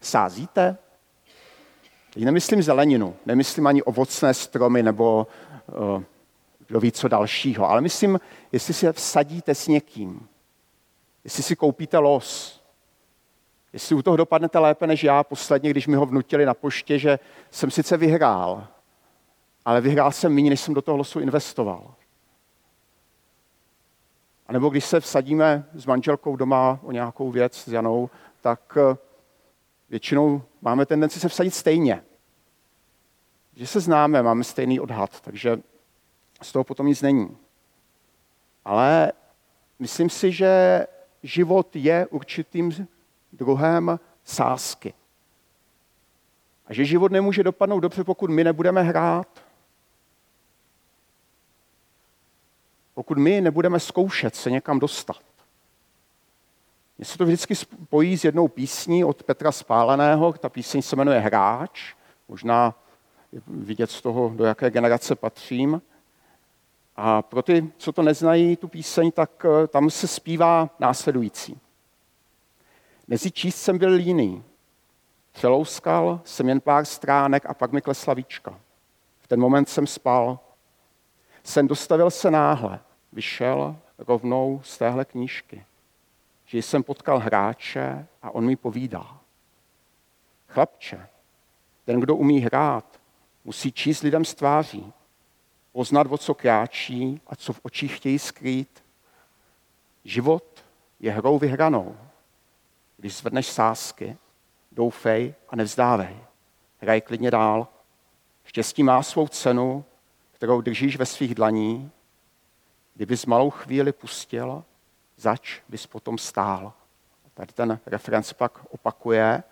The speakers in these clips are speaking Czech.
Sázíte? Teď nemyslím zeleninu, nemyslím ani ovocné stromy nebo uh, kdo ví co dalšího, ale myslím, jestli si vsadíte s někým, jestli si koupíte los, jestli u toho dopadnete lépe než já posledně, když mi ho vnutili na poště, že jsem sice vyhrál, ale vyhrál jsem méně, než jsem do toho losu investoval. A nebo když se vsadíme s manželkou doma o nějakou věc s Janou, tak eh, většinou máme tendenci se vsadit stejně. Že se známe, máme stejný odhad, takže z toho potom nic není. Ale myslím si, že život je určitým druhem sásky. A že život nemůže dopadnout dobře, pokud my nebudeme hrát. Pokud my nebudeme zkoušet se někam dostat. Mně se to vždycky spojí s jednou písní od Petra Spáleného, ta píseň se jmenuje Hráč, možná vidět z toho, do jaké generace patřím. A pro ty, co to neznají, tu píseň, tak eh, tam se zpívá následující. Mezi číst jsem byl líný. Přelouskal jsem jen pár stránek a pak mi klesla víčka. V ten moment jsem spal. Sen dostavil se náhle. Vyšel rovnou z téhle knížky. Že jsem potkal hráče a on mi povídá. Chlapče, ten, kdo umí hrát, musí číst lidem z tváří poznat, o co kráčí a co v očích chtějí skrýt. Život je hrou vyhranou. Když zvedneš sásky, doufej a nevzdávej. Hraj klidně dál. Štěstí má svou cenu, kterou držíš ve svých dlaní. Kdybys malou chvíli pustil, zač bys potom stál. Tady ten referenc pak opakuje.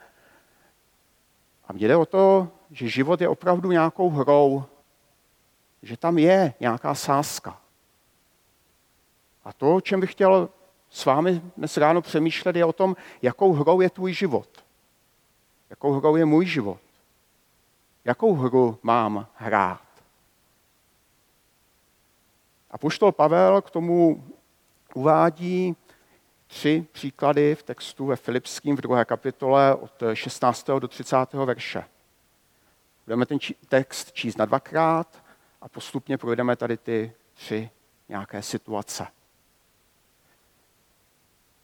A mně jde o to, že život je opravdu nějakou hrou, že tam je nějaká sázka. A to, o čem bych chtěl s vámi dnes ráno přemýšlet, je o tom, jakou hrou je tvůj život. Jakou hrou je můj život. Jakou hru mám hrát. A poštol Pavel k tomu uvádí tři příklady v textu ve Filipském v druhé kapitole od 16. do 30. verše. Budeme ten text číst na dvakrát a postupně projdeme tady ty tři nějaké situace.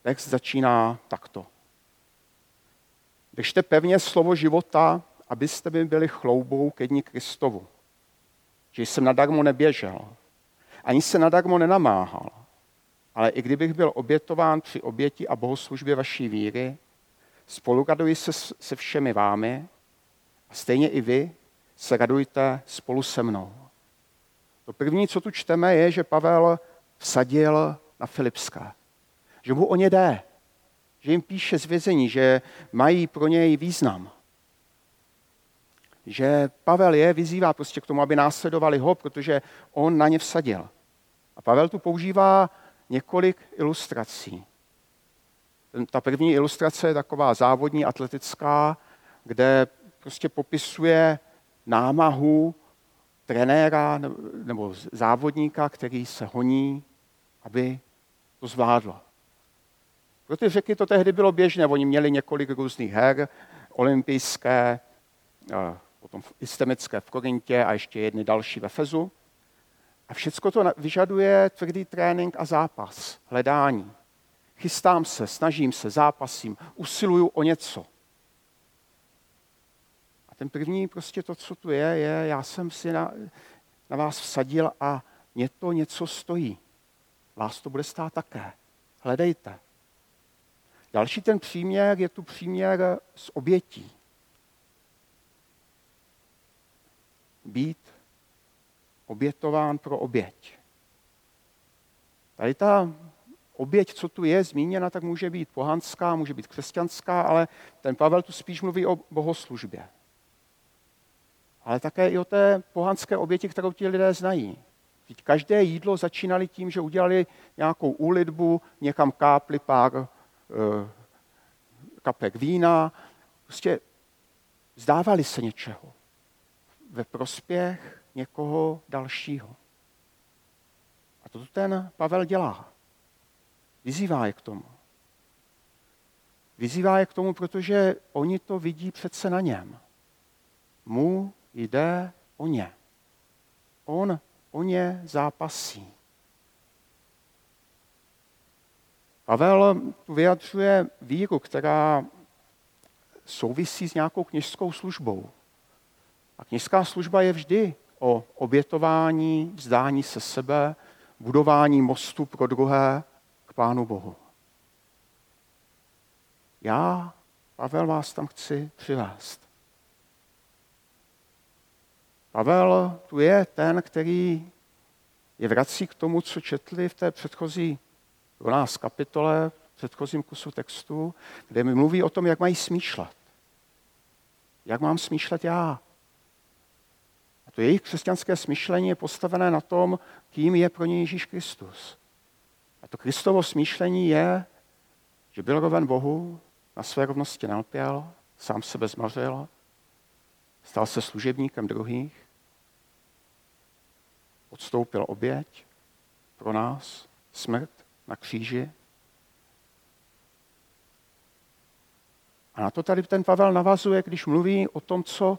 Text začíná takto. Držte pevně slovo života, abyste by byli chloubou ke dní Kristovu. Že jsem nadarmo neběžel, ani se nadarmo nenamáhal, ale i kdybych byl obětován při oběti a bohoslužbě vaší víry, spoluraduji se se všemi vámi a stejně i vy se radujte spolu se mnou. To první, co tu čteme, je, že Pavel vsadil na Filipská. Že mu o ně jde. Že jim píše z vězení, že mají pro něj význam. Že Pavel je vyzývá prostě k tomu, aby následovali ho, protože on na ně vsadil. A Pavel tu používá několik ilustrací. Ta první ilustrace je taková závodní, atletická, kde prostě popisuje námahu trenéra nebo závodníka, který se honí, aby to zvládl. Pro ty řeky to tehdy bylo běžné. Oni měli několik různých her, olympijské, potom istemické v Korintě a ještě jedny další ve Fezu. A všechno to vyžaduje tvrdý trénink a zápas, hledání. Chystám se, snažím se, zápasím, usiluju o něco. A ten první prostě to, co tu je, je, já jsem si na, na vás vsadil a mě to něco stojí. Vás to bude stát také. Hledejte. Další ten příměr je tu příměr s obětí. Být obětován pro oběť. Tady ta oběť, co tu je zmíněna, tak může být pohanská, může být křesťanská, ale ten Pavel tu spíš mluví o bohoslužbě ale také i o té pohanské oběti, kterou ti lidé znají. Teď každé jídlo začínali tím, že udělali nějakou úlitbu, někam kápli pár e, kapek vína, prostě zdávali se něčeho ve prospěch někoho dalšího. A to ten Pavel dělá. Vyzývá je k tomu. Vyzývá je k tomu, protože oni to vidí přece na něm. Mu jde o ně. On o ně zápasí. Pavel tu vyjadřuje víru, která souvisí s nějakou kněžskou službou. A kněžská služba je vždy o obětování, vzdání se sebe, budování mostu pro druhé k Pánu Bohu. Já, Pavel, vás tam chci přivést. Pavel tu je ten, který je vrací k tomu, co četli v té předchozí pro nás kapitole, v předchozím kusu textu, kde mi mluví o tom, jak mají smýšlet. Jak mám smýšlet já? To jejich křesťanské smýšlení je postavené na tom, kým je pro ně Ježíš Kristus. A to Kristovo smýšlení je, že byl roven Bohu, na své rovnosti nalpěl, sám sebe zmařil, stal se služebníkem druhých, odstoupil oběť pro nás, smrt na kříži. A na to tady ten Pavel navazuje, když mluví o tom, co,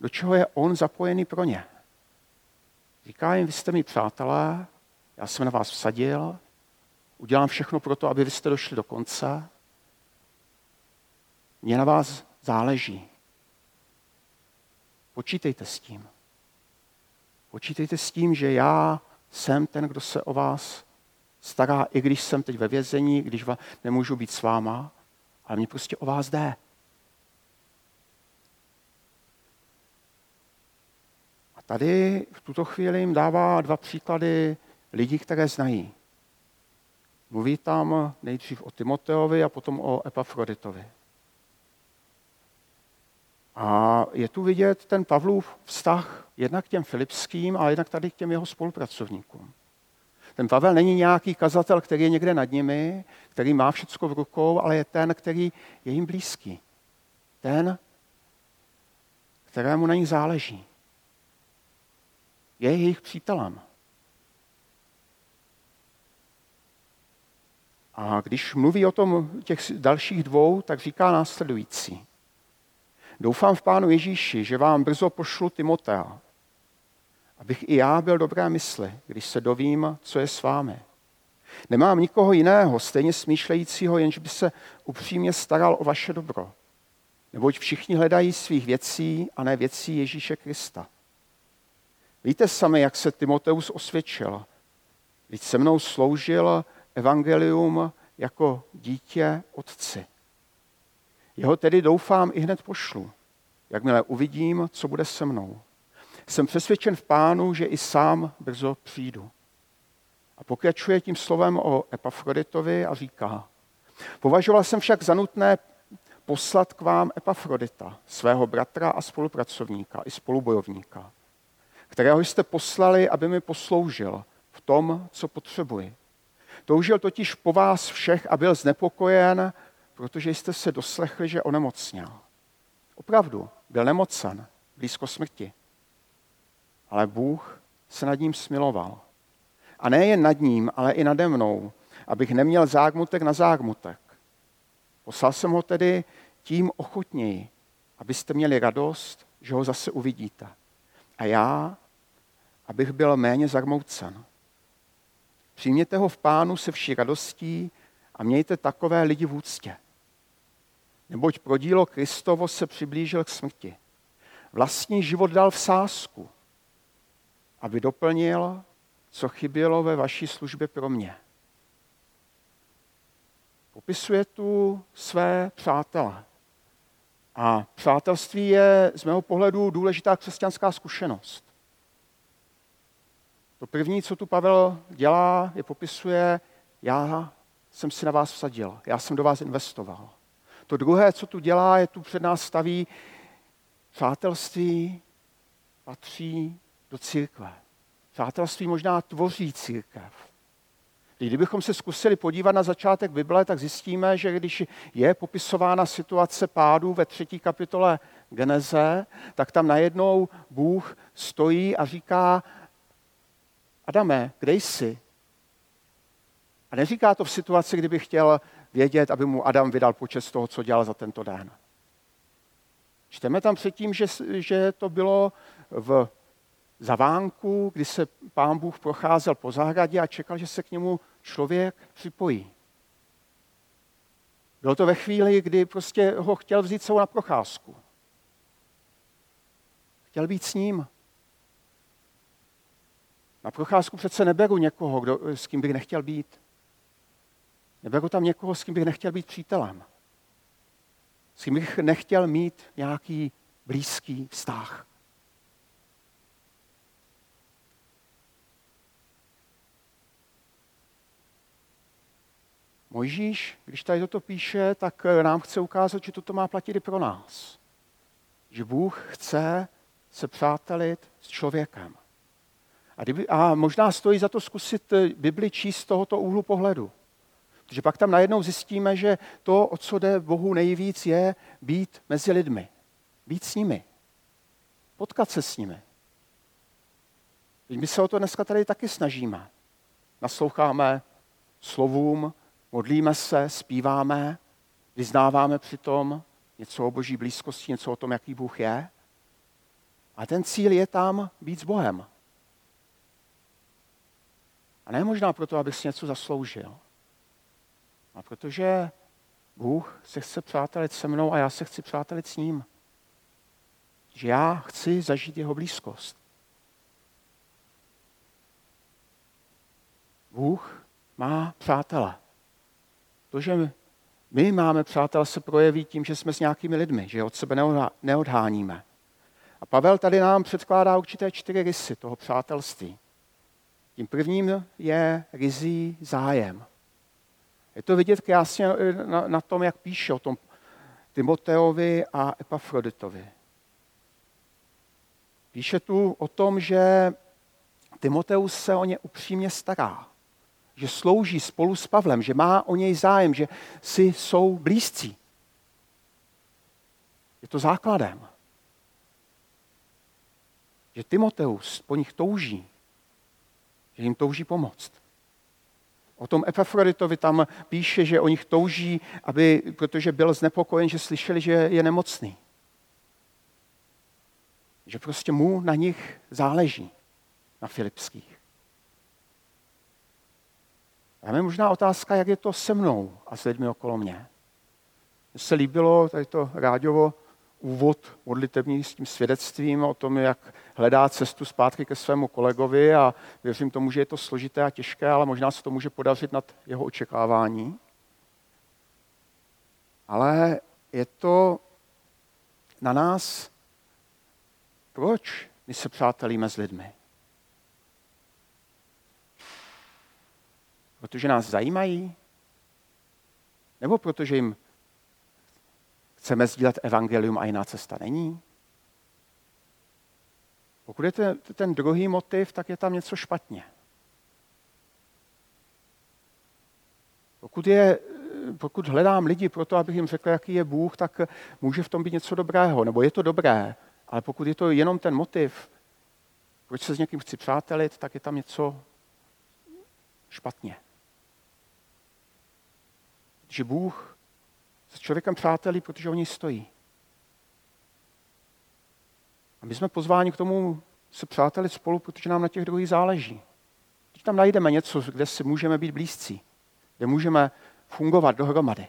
do čeho je on zapojený pro ně. Říká jim, vy jste mi přátelé, já jsem na vás vsadil, udělám všechno pro to, aby vy jste došli do konce. Mně na vás záleží. Počítejte s tím. Počítejte s tím, že já jsem ten, kdo se o vás stará, i když jsem teď ve vězení, když nemůžu být s váma, ale mě prostě o vás jde. Tady v tuto chvíli jim dává dva příklady lidí, které znají. Mluví tam nejdřív o Timoteovi a potom o Epafroditovi. A je tu vidět ten Pavlův vztah jednak k těm filipským, ale jednak tady k těm jeho spolupracovníkům. Ten Pavel není nějaký kazatel, který je někde nad nimi, který má všecko v rukou, ale je ten, který je jim blízký. Ten, kterému na nich záleží. Je jejich přítelem. A když mluví o tom těch dalších dvou, tak říká následující. Doufám v Pánu Ježíši, že vám brzo pošlu Timotea, abych i já byl dobré mysli, když se dovím, co je s vámi. Nemám nikoho jiného, stejně smýšlejícího, jenž by se upřímně staral o vaše dobro. Neboť všichni hledají svých věcí a ne věcí Ježíše Krista. Víte sami, jak se Timoteus osvědčil. Když se mnou sloužil evangelium jako dítě otci. Jeho tedy doufám i hned pošlu, jakmile uvidím, co bude se mnou. Jsem přesvědčen v pánu, že i sám brzo přijdu. A pokračuje tím slovem o Epafroditovi a říká, považoval jsem však za nutné poslat k vám Epafrodita, svého bratra a spolupracovníka i spolubojovníka, kterého jste poslali, aby mi posloužil v tom, co potřebuji. Toužil totiž po vás všech a byl znepokojen, protože jste se doslechli, že onemocněl. Opravdu, byl nemocen, blízko smrti. Ale Bůh se nad ním smiloval. A ne jen nad ním, ale i nade mnou, abych neměl zágmutek na zágmutek. Poslal jsem ho tedy tím ochotněji, abyste měli radost, že ho zase uvidíte. A já, abych byl méně zarmoucen. Přijměte ho v pánu se vší radostí a mějte takové lidi v úctě. Neboť pro dílo Kristovo se přiblížil k smrti. Vlastní život dal v sásku, aby doplnil, co chybělo ve vaší službě pro mě. Popisuje tu své přátele. A přátelství je z mého pohledu důležitá křesťanská zkušenost. To první, co tu Pavel dělá, je popisuje, já jsem si na vás vsadil, já jsem do vás investoval. To druhé, co tu dělá, je tu před nás staví přátelství patří do církve. Přátelství možná tvoří církev. Kdybychom se zkusili podívat na začátek Bible, tak zjistíme, že když je popisována situace pádu ve třetí kapitole Geneze, tak tam najednou Bůh stojí a říká, Adame, kde jsi? A neříká to v situaci, kdyby chtěl vědět, aby mu Adam vydal počest toho, co dělal za tento den. Čteme tam předtím, že, že to bylo v zavánku, kdy se pán Bůh procházel po zahradě a čekal, že se k němu člověk připojí. Bylo to ve chvíli, kdy prostě ho chtěl vzít celou na procházku. Chtěl být s ním. Na procházku přece neberu někoho, kdo, s kým bych nechtěl být. Neberu tam někoho, s kým bych nechtěl být přítelem. S kým bych nechtěl mít nějaký blízký vztah. Mojžíš, když tady toto píše, tak nám chce ukázat, že toto má platit i pro nás. Že Bůh chce se přátelit s člověkem. A, kdyby, a možná stojí za to zkusit eh, Bibli číst z tohoto úhlu pohledu. Protože pak tam najednou zjistíme, že to, o co jde Bohu nejvíc, je být mezi lidmi. Být s nimi. Potkat se s nimi. Teď my se o to dneska tady taky snažíme. Nasloucháme slovům, modlíme se, zpíváme, vyznáváme přitom něco o boží blízkosti, něco o tom, jaký Bůh je. A ten cíl je tam být s Bohem. A ne možná proto, abych si něco zasloužil. A protože Bůh se chce přátelit se mnou a já se chci přátelit s ním. Že já chci zažít jeho blízkost. Bůh má přátele. To, že my máme přátel, se projeví tím, že jsme s nějakými lidmi, že od sebe neodháníme. A Pavel tady nám předkládá určité čtyři rysy toho přátelství. Tím prvním je rizí zájem. Je to vidět krásně na, na tom, jak píše o tom Timoteovi a Epafroditovi. Píše tu o tom, že Timoteus se o ně upřímně stará, že slouží spolu s Pavlem, že má o něj zájem, že si jsou blízcí. Je to základem. Že Timoteus po nich touží, že jim touží pomoct. O tom Epafroditovi tam píše, že o nich touží, aby, protože byl znepokojen, že slyšeli, že je nemocný. Že prostě mu na nich záleží, na Filipských. A je možná otázka, jak je to se mnou a s lidmi okolo mě. Mně se líbilo tady to ráďovo úvod modlitevní s tím svědectvím o tom, jak hledá cestu zpátky ke svému kolegovi a věřím tomu, že je to složité a těžké, ale možná se to může podařit nad jeho očekávání. Ale je to na nás, proč my se přátelíme s lidmi. Protože nás zajímají? Nebo protože jim chceme sdílet evangelium a jiná cesta není? Pokud je ten, ten druhý motiv, tak je tam něco špatně. Pokud, je, pokud hledám lidi pro to, abych jim řekl, jaký je Bůh, tak může v tom být něco dobrého, nebo je to dobré, ale pokud je to jenom ten motiv, proč se s někým chci přátelit, tak je tam něco špatně. Že Bůh s člověkem přátelí, protože oni stojí. A my jsme pozváni k tomu se přátelit spolu, protože nám na těch druhých záleží. Teď tam najdeme něco, kde si můžeme být blízcí, kde můžeme fungovat dohromady.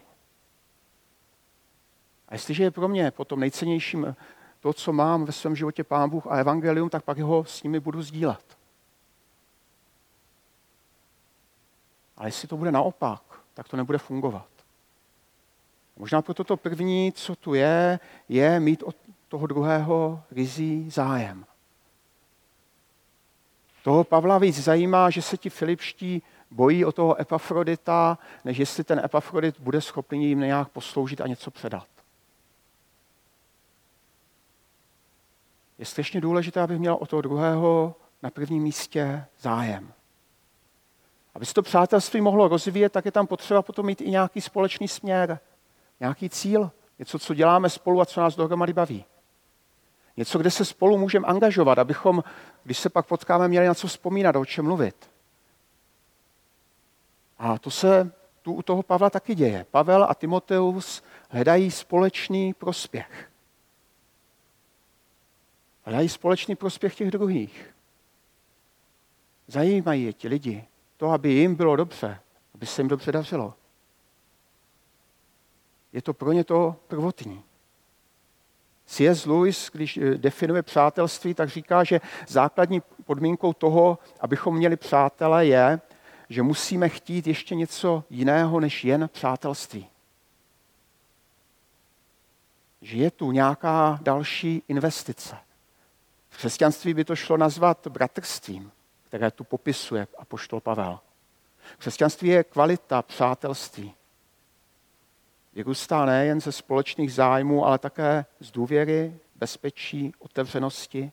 A jestliže je pro mě potom nejcennějším to, co mám ve svém životě Pán Bůh a Evangelium, tak pak ho s nimi budu sdílet. Ale jestli to bude naopak, tak to nebude fungovat. Možná proto to první, co tu je, je mít od toho druhého rizí zájem. Toho Pavla víc zajímá, že se ti filipští bojí o toho Epafrodita, než jestli ten Epafrodit bude schopný jim nějak posloužit a něco předat. Je strašně důležité, abych měl o toho druhého na prvním místě zájem. Aby se to přátelství mohlo rozvíjet, tak je tam potřeba potom mít i nějaký společný směr, nějaký cíl, něco, co děláme spolu a co nás dohromady baví. Něco, kde se spolu můžeme angažovat, abychom, když se pak potkáme, měli na co vzpomínat, o čem mluvit. A to se tu u toho Pavla taky děje. Pavel a Timoteus hledají společný prospěch. Hledají společný prospěch těch druhých. Zajímají je ti lidi. To, aby jim bylo dobře, aby se jim dobře dařilo. Je to pro ně to prvotní. C.S. Lewis, když eh, definuje přátelství, tak říká, že základní podmínkou toho, abychom měli přátele, je, že musíme chtít ještě něco jiného než jen přátelství. Že je tu nějaká další investice. V křesťanství by to šlo nazvat bratrstvím, které tu popisuje apoštol Pavel. Křesťanství je kvalita přátelství. Vyrůstá nejen ze společných zájmů, ale také z důvěry, bezpečí, otevřenosti.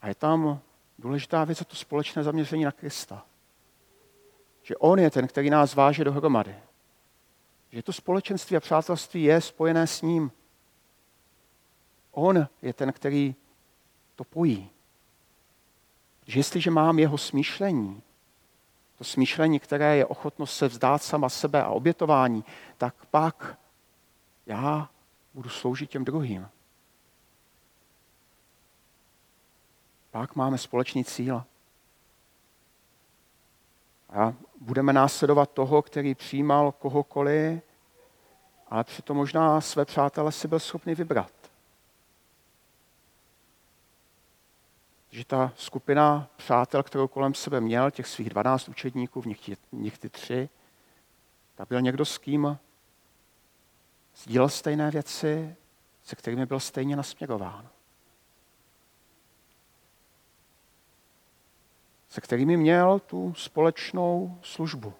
A je tam důležitá věc, a to společné zaměření na Krista. Že On je ten, který nás váže dohromady. Že to společenství a přátelství je spojené s ním. On je ten, který to pojí. Že jestliže mám jeho smýšlení, to smýšlení, které je ochotno se vzdát sama sebe a obětování, tak pak já budu sloužit těm druhým. Pak máme společný cíl. A budeme následovat toho, který přijímal kohokoliv, ale přitom možná své přátele si byl schopný vybrat. Že ta skupina přátel, kterou kolem sebe měl, těch svých 12 učedníků, v nich, ty tři, tak byl někdo s kým sdílel stejné věci, se kterými byl stejně nasměrován. se kterými měl tu společnou službu,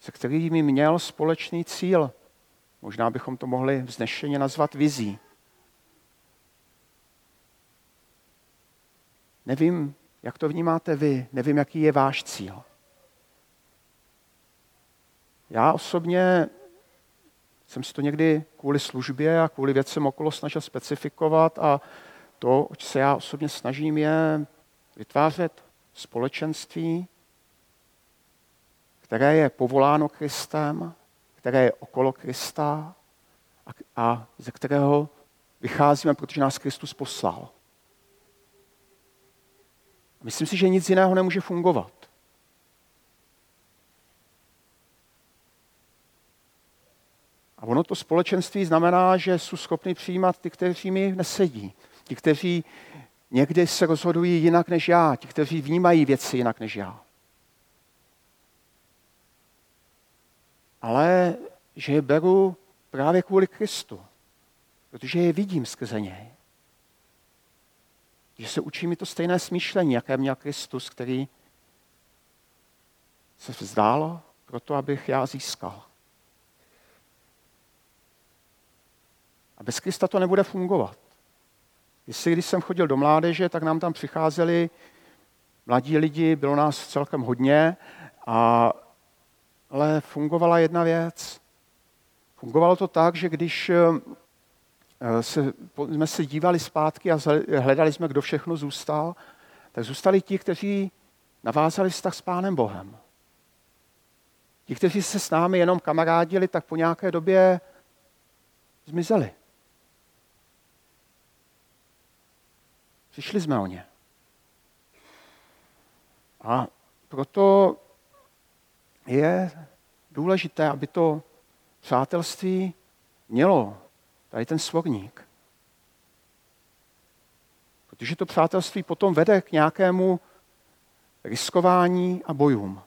se kterými měl společný cíl. Možná bychom to mohli vznešeně nazvat vizí. Nevím, jak to vnímáte vy, nevím, jaký je váš cíl. Já osobně jsem si to někdy kvůli službě a kvůli věcem okolo snažil specifikovat a to, oč se já osobně snažím, je vytvářet společenství, které je povoláno Kristem, které je okolo Krista a, a ze kterého vycházíme, protože nás Kristus poslal. Myslím si, že nic jiného nemůže fungovat. A ono to společenství znamená, že jsou schopni přijímat ty, kteří mi nesedí. Ti, kteří někdy se rozhodují jinak než já, ti, kteří vnímají věci jinak než já. Ale že je beru právě kvůli Kristu, protože je vidím skrze něj. Že se učí mi to stejné smýšlení, jaké měl Kristus, který se vzdál proto, abych já získal. A bez Krista to nebude fungovat. Jestli když jsem chodil do mládeže, tak nám tam přicházeli mladí lidi, bylo nás celkem hodně, a, ale fungovala jedna věc. Fungovalo to tak, že když se, jsme se dívali zpátky a hledali jsme, kdo všechno zůstal, tak zůstali ti, kteří navázali vztah s Pánem Bohem. Ti, kteří se s námi jenom kamarádili, tak po nějaké době zmizeli. Přišli jsme o ně. A proto je důležité, aby to přátelství mělo tady ten svorník. Protože to přátelství potom vede k nějakému riskování a bojům.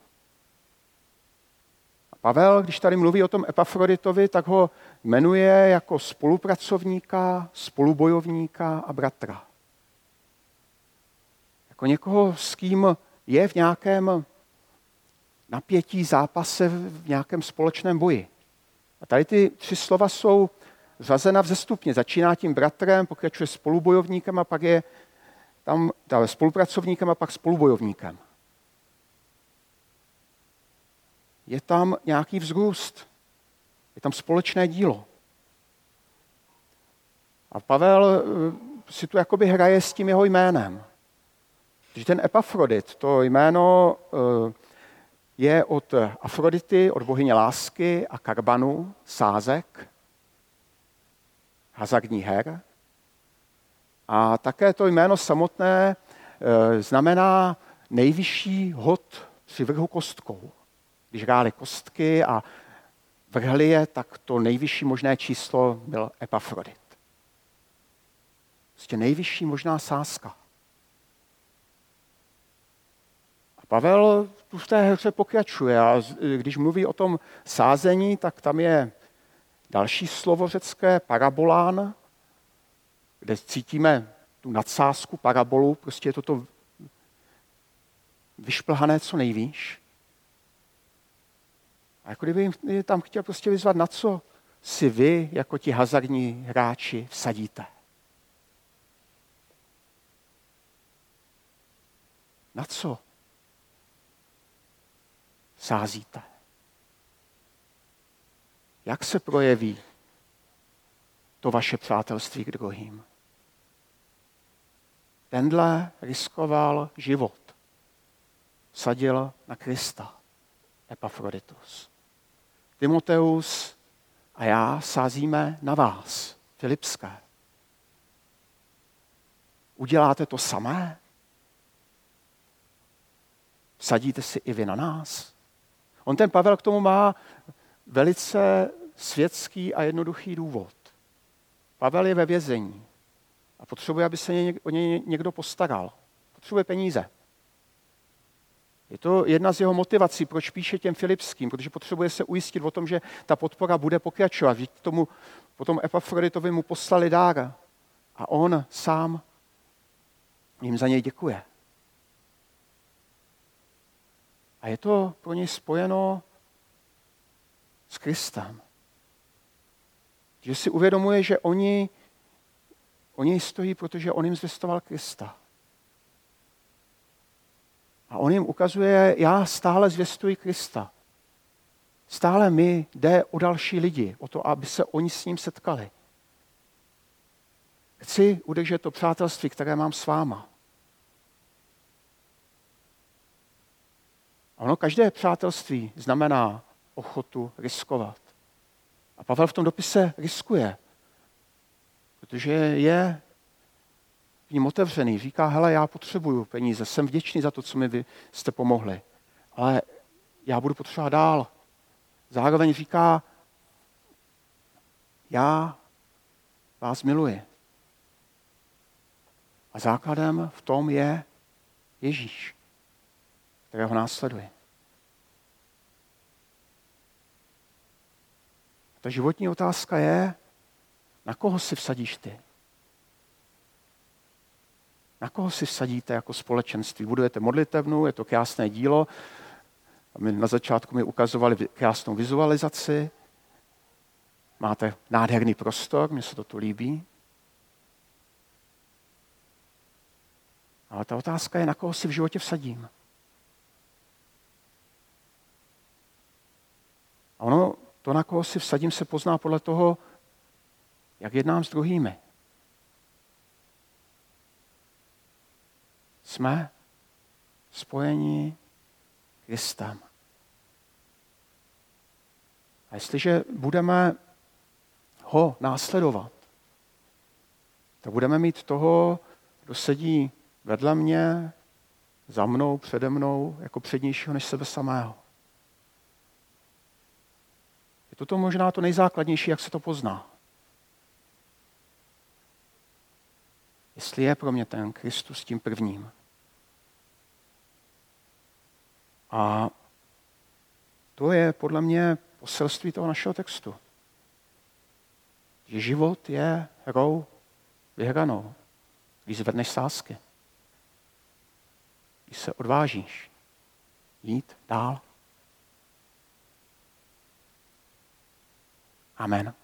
A Pavel, když tady mluví o tom Epafroditovi, tak ho jmenuje jako spolupracovníka, spolubojovníka a bratra. Jako někoho, s kým je v nějakém napětí, zápase, v nějakém společném boji. A tady ty tři slova jsou řazena vzestupně. Začíná tím bratrem, pokračuje spolubojovníkem a pak je tam dále spolupracovníkem a pak spolubojovníkem. Je tam nějaký vzrůst. Je tam společné dílo. A Pavel eh, si tu jakoby hraje s tím jeho jménem. Že ten Epafrodit, to jméno, eh, je od Afrodity, od bohyně lásky a Karbanu, sázek, hazardní her. A také to jméno samotné e, znamená nejvyšší hod při vrhu kostkou. Když hráli kostky a vrhli je, tak to nejvyšší možné číslo byl Epafrodit. Prostě nejvyšší možná sázka. A Pavel tu v té hře pokračuje a když mluví o tom sázení, tak tam je další slovo řecké, parabolán, kde cítíme tu nadsázku, parabolu, prostě je to to vyšplhané co nejvýš. A jako kdyby jim tam chtěl prostě vyzvat, na co si vy, jako ti hazardní hráči, vsadíte. Na co sázíte? Jak se projeví to vaše přátelství k druhým? Tenhle riskoval život. Sadil na Krista. Epafroditus. Timoteus a já sázíme na vás, Filipské. Uděláte to samé? Sadíte si i vy na nás? On ten Pavel k tomu má velice světský a jednoduchý důvod. Pavel je ve vězení a potřebuje, aby se o něj někdo postaral. Potřebuje peníze. Je to jedna z jeho motivací, proč píše těm Filipským, protože potřebuje se ujistit o tom, že ta podpora bude pokračovat. Že tomu, potom Epafroditovi mu poslali dára a on sám jim za něj děkuje. A je to pro něj spojeno s Kristem. Že si uvědomuje, že oni, oni stojí, protože on jim zvěstoval Krista. A on jim ukazuje, já stále zvěstuji Krista. Stále mi jde o další lidi, o to, aby se oni s ním setkali. Chci udržet to přátelství, které mám s váma. A ono každé přátelství znamená ochotu riskovat. A Pavel v tom dopise riskuje, protože je k ním otevřený. Říká, hele, já potřebuju peníze, jsem vděčný za to, co mi vy jste pomohli, ale já budu potřebovat dál. Zároveň říká, já vás miluji. A základem v tom je Ježíš, kterého následuje. Ta životní otázka je, na koho si vsadíš ty? Na koho si vsadíte jako společenství? Budujete modlitevnu, je to krásné dílo. My na začátku mi ukazovali krásnou vizualizaci. Máte nádherný prostor, mně se to tu líbí. Ale ta otázka je, na koho si v životě vsadím. A ono, to, na koho si vsadím, se pozná podle toho, jak jednám s druhými. Jsme spojení Kristem. A jestliže budeme ho následovat, tak budeme mít toho, kdo sedí vedle mě, za mnou, přede mnou, jako přednějšího než sebe samého. Je toto možná to nejzákladnější, jak se to pozná. Jestli je pro mě ten Kristus tím prvním. A to je podle mě poselství toho našeho textu. Že život je hrou vyhranou, když zvedneš sásky. Když se odvážíš jít dál. Amen.